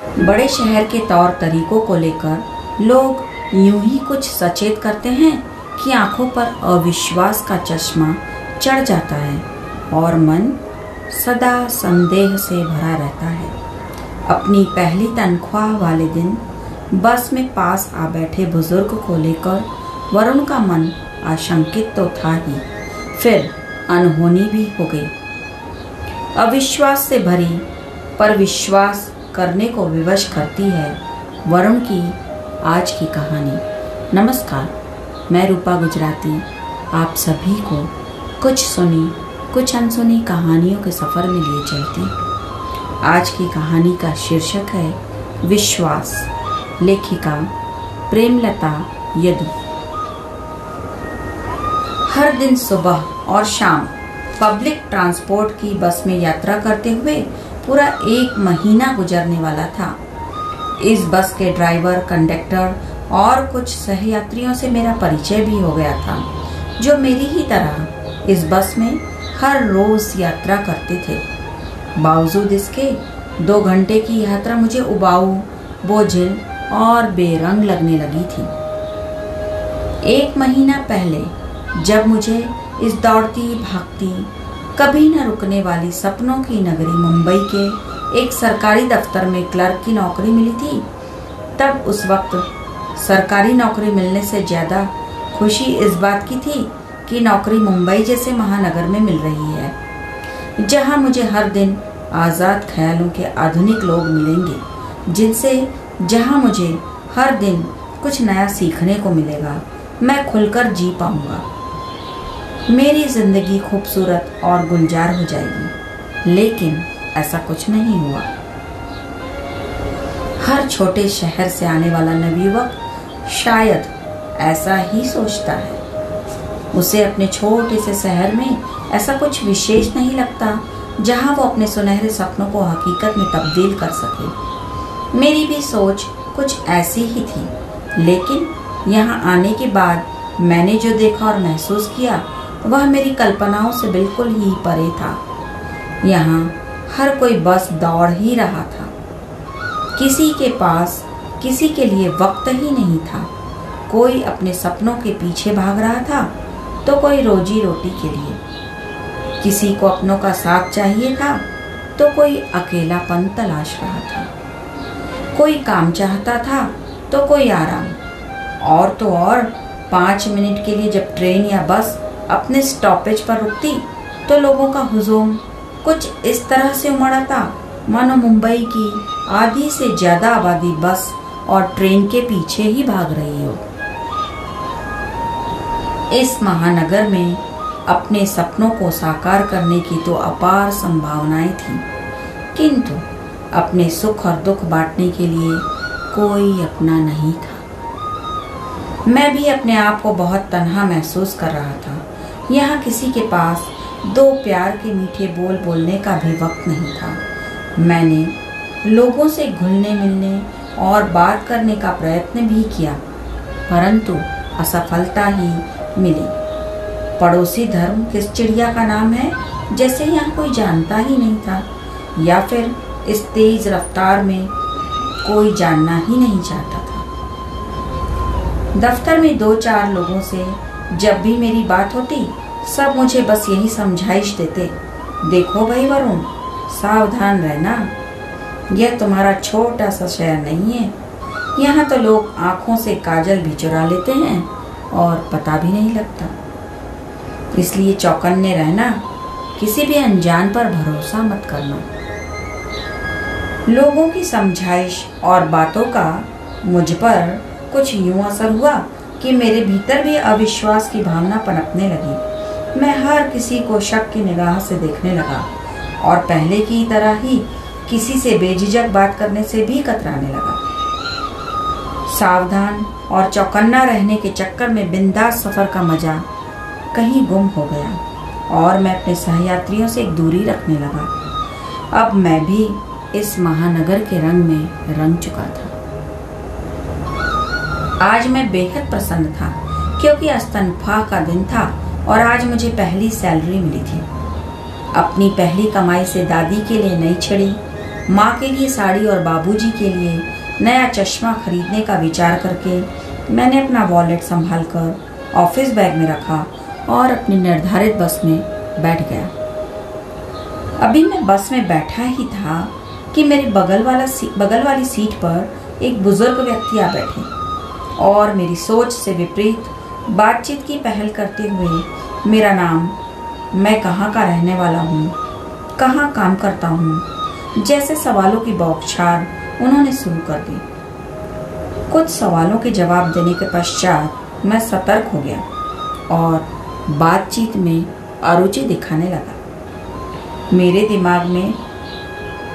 बड़े शहर के तौर तरीकों को लेकर लोग यूँ ही कुछ सचेत करते हैं कि आँखों पर अविश्वास का चश्मा चढ़ जाता है और मन सदा संदेह से भरा रहता है। अपनी पहली तनख्वाह वाले दिन बस में पास आ बैठे बुज़ुर्ग को लेकर वरुण का मन आशंकित तो था ही, फिर अनहोनी भी हो गई। अविश्वास से भरी पर विश्वास करने को विवश करती है वरुण की आज की कहानी। नमस्कार, मैं रूपा गुजराती। आप सभी को कुछ सुनी, कुछ अनसुनी कहानियों के सफ़र में लिए चलती। आज की कहानी का शीर्षक है विश्वास, लेखिका प्रेमलता यदु। हर दिन सुबह और शाम पब्लिक ट्रांसपोर्ट की बस में यात्रा करते हुए पूरा एक महीना गुजरने वाला था। इस बस के ड्राइवर, कंडक्टर और कुछ सहयात्रियों से मेरा परिचय भी हो गया था, जो मेरी ही तरह इस बस में हर रोज यात्रा करते थे। बावजूद इसके, दो घंटे की यात्रा मुझे उबाऊ, बोझिल और बेरंग लगने लगी थी। एक महीना पहले, जब मुझे इस दौड़ती, भागती कभी न रुकने वाली सपनों की नगरी मुंबई के एक सरकारी दफ्तर में क्लर्क की नौकरी मिली थी। तब उस वक्त सरकारी नौकरी मिलने से ज़्यादा खुशी इस बात की थी कि नौकरी मुंबई जैसे महानगर में मिल रही है, जहाँ मुझे हर दिन आज़ाद ख्यालों के आधुनिक लोग मिलेंगे, जिनसे जहाँ मुझे हर दिन कुछ नया सीखने को मिलेगा, मैं खुलकर जी पाऊँगा। मेरी ज़िंदगी खूबसूरत और गुलजार हो जाएगी। लेकिन ऐसा कुछ नहीं हुआ। हर छोटे शहर से आने वाला नवयुवक शायद ऐसा ही सोचता है। उसे अपने छोटे से शहर में ऐसा कुछ विशेष नहीं लगता, जहाँ वो अपने सुनहरे सपनों को हकीकत में तब्दील कर सके। मेरी भी सोच कुछ ऐसी ही थी, लेकिन यहाँ आने के बाद मैंने जो देखा और महसूस किया वह मेरी कल्पनाओं से बिल्कुल ही परे था। यहाँ हर कोई बस दौड़ ही रहा था। किसी के पास, किसी के लिए वक्त ही नहीं था। कोई अपने सपनों के पीछे भाग रहा था तो कोई रोजी रोटी के लिए। किसी को अपनों का साथ चाहिए था तो कोई अकेलापन तलाश रहा था। कोई काम चाहता था तो कोई आराम। और तो और, पाँच मिनट के लिए जब ट्रेन या बस अपने स्टॉपेज पर रुकती तो लोगों का हुजूम कुछ इस तरह से उमड़ आता। मानो मुंबई की आधी से ज़्यादा आबादी बस और ट्रेन के पीछे ही भाग रही हो। इस महानगर में अपने सपनों को साकार करने की तो अपार संभावनाएँ थी। किंतु अपने सुख और दुख बांटने के लिए कोई अपना नहीं था। मैं भी अपने आप को बहुत तनहा महसूस कर रहा था। यहाँ किसी के पास दो प्यार के मीठे बोल बोलने का भी वक्त नहीं था। मैंने लोगों से घुलने मिलने और बात करने का प्रयत्न भी किया, परंतु असफलता ही मिली। पड़ोसी धर्म किस चिड़िया का नाम है, जैसे यहाँ कोई जानता ही नहीं था, या फिर इस तेज रफ्तार में कोई जानना ही नहीं चाहता था। दफ्तर में दो चार लोगों से जब भी मेरी बात होती, सब मुझे बस यही समझाइश देते। देखो भाई वरुण, सावधान रहना। यह तुम्हारा छोटा सा शहर नहीं है। यहाँ तो लोग आँखों से काजल भी चुरा लेते हैं और पता भी नहीं लगता। इसलिए चौकन्ने रहना, किसी भी अनजान पर भरोसा मत करना। लोगों की समझाइश और बातों का मुझ पर कुछ यूँ असर हुआ कि मेरे भीतर भी अविश्वास की भावना पनपने लगी। मैं हर किसी को शक की निगाह से देखने लगा और पहले की तरह ही किसी से बेझिझक बात करने से भी कतराने लगा। सावधान और चौकन्ना रहने के चक्कर में बिंदास सफ़र का मज़ा कहीं गुम हो गया और मैं अपने सहयात्रियों से एक दूरी रखने लगा। अब मैं भी इस महानगर के रंग में रंग चुका था। आज मैं बेहद प्रसन्न था, क्योंकि अस्तनफा का दिन था और आज मुझे पहली सैलरी मिली थी। अपनी पहली कमाई से दादी के लिए नई छड़ी, माँ के लिए साड़ी और बाबूजी के लिए नया चश्मा खरीदने का विचार करके मैंने अपना वॉलेट संभाल कर ऑफ़िस बैग में रखा और अपनी निर्धारित बस में बैठ गया। अभी मैं बस में बैठा ही था कि मेरे बगल वाला बगल वाली सीट पर एक बुज़ुर्ग व्यक्ति आ बैठे। और मेरी सोच से विपरीत बातचीत की पहल करते हुए, मेरा नाम, मैं कहाँ का रहने वाला हूँ, कहाँ काम करता हूँ, जैसे सवालों की बौछार उन्होंने शुरू कर दी। कुछ सवालों के जवाब देने के पश्चात मैं सतर्क हो गया और बातचीत में अरुचि दिखाने लगा। मेरे दिमाग में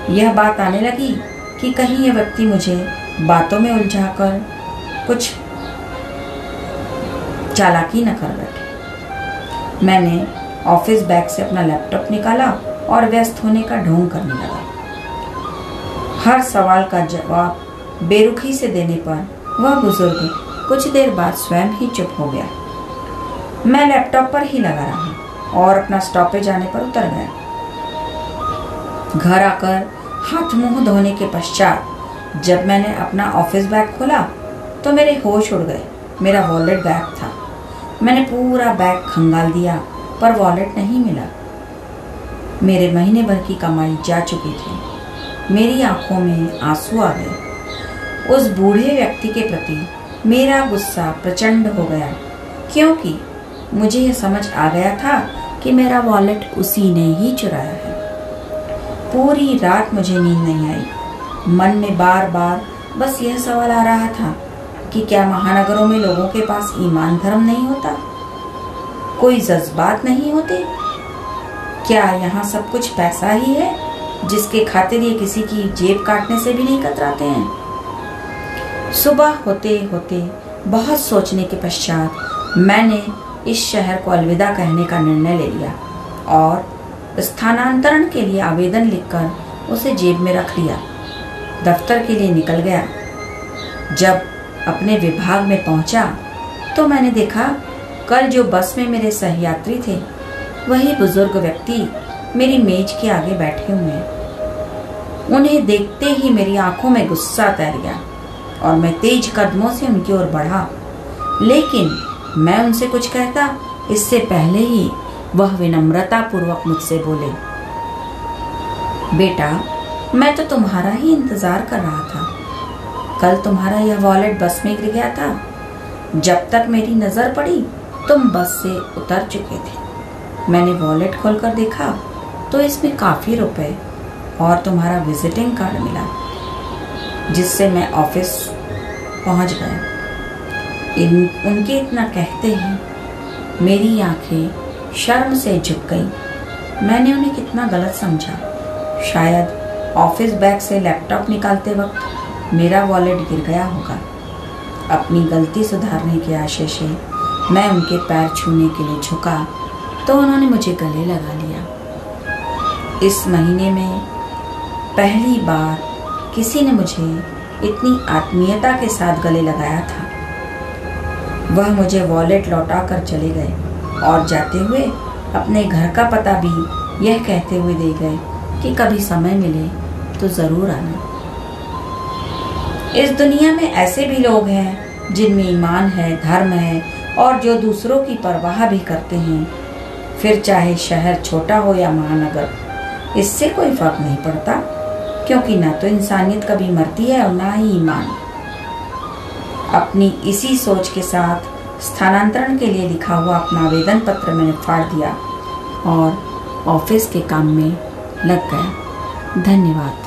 यह बात आने लगी कि कहीं यह व्यक्ति मुझे बातों में उलझाकर कुछ चालाकी न कर बैठे। मैंने ऑफ़िस बैग से अपना लैपटॉप निकाला और व्यस्त होने का ढोंग करने लगा। हर सवाल का जवाब बेरुखी से देने पर वह बुज़ुर्ग कुछ देर बाद स्वयं ही चुप हो गया। मैं लैपटॉप पर ही लगा रहा और अपना स्टॉपेज आने पर उतर गया। घर आकर हाथ मुँह धोने के पश्चात जब मैंने अपना ऑफ़िस बैग खोला तो मेरे होश उड़ गए। मेरा वॉलेट गायब था। मैंने पूरा बैग खंगाल दिया, पर वॉलेट नहीं मिला। मेरे महीने भर की कमाई जा चुकी थी। मेरी आँखों में आँसू आ गए। उस बूढ़े व्यक्ति के प्रति मेरा गुस्सा प्रचंड हो गया, क्योंकि मुझे यह समझ आ गया था कि मेरा वॉलेट उसी ने ही चुराया है। पूरी रात मुझे नींद नहीं आई। मन में बार बार बस यह सवाल आ रहा था कि क्या महानगरों में लोगों के पास ईमान धर्म नहीं होता? कोई जज्बात नहीं होते? क्या यहाँ सब कुछ पैसा ही है, जिसके खातिर ये किसी की जेब काटने से भी नहीं कतराते हैं? सुबह होते होते बहुत सोचने के पश्चात मैंने इस शहर को अलविदा कहने का निर्णय ले लिया और स्थानांतरण के लिए आवेदन लिखकर उसे जेब में रख लिया। दफ्तर के लिए निकल गया। जब अपने विभाग में पहुँचा तो मैंने देखा, कल जो बस में मेरे सहयात्री थे, वही बुज़ुर्ग व्यक्ति मेरी मेज के आगे बैठे हुए उन्हें देखते ही मेरी आँखों में गुस्सा तैर गया और मैं तेज कदमों से उनकी ओर बढ़ा। लेकिन मैं उनसे कुछ कहता, इससे पहले ही वह विनम्रता पूर्वक मुझसे बोले, बेटा, मैं तो तुम्हारा ही इंतज़ार कर रहा था। कल तुम्हारा यह वॉलेट बस में गिर गया था। जब तक मेरी नज़र पड़ी, तुम बस से उतर चुके थे। मैंने वॉलेट खोलकर देखा तो इसमें काफ़ी रुपए और तुम्हारा विजिटिंग कार्ड मिला, जिससे मैं ऑफ़िस पहुँच गया। इन, उनके इतना कहते हैं, मेरी आँखें शर्म से झुक गई। मैंने उन्हें कितना गलत समझा। शायद ऑफ़िस बैग से लैपटॉप निकालते वक्त मेरा वॉलेट गिर गया होगा। अपनी गलती सुधारने के आशय से मैं उनके पैर छूने के लिए झुका तो उन्होंने मुझे गले लगा लिया। इस महीने में पहली बार किसी ने मुझे इतनी आत्मीयता के साथ गले लगाया था। वह मुझे वॉलेट लौटा कर चले गए और जाते हुए अपने घर का पता भी यह कहते हुए दे गए कि कभी समय मिले तो ज़रूर आना। इस दुनिया में ऐसे भी लोग हैं जिनमें ईमान है, धर्म है और जो दूसरों की परवाह भी करते हैं। फिर चाहे शहर छोटा हो या महानगर, इससे कोई फ़र्क नहीं पड़ता, क्योंकि ना तो इंसानियत कभी मरती है और ना ही ईमान। अपनी इसी सोच के साथ स्थानांतरण के लिए लिखा हुआ अपना आवेदन पत्र मैंने फाड़ दिया और ऑफ़िस के काम में लग गया। धन्यवाद।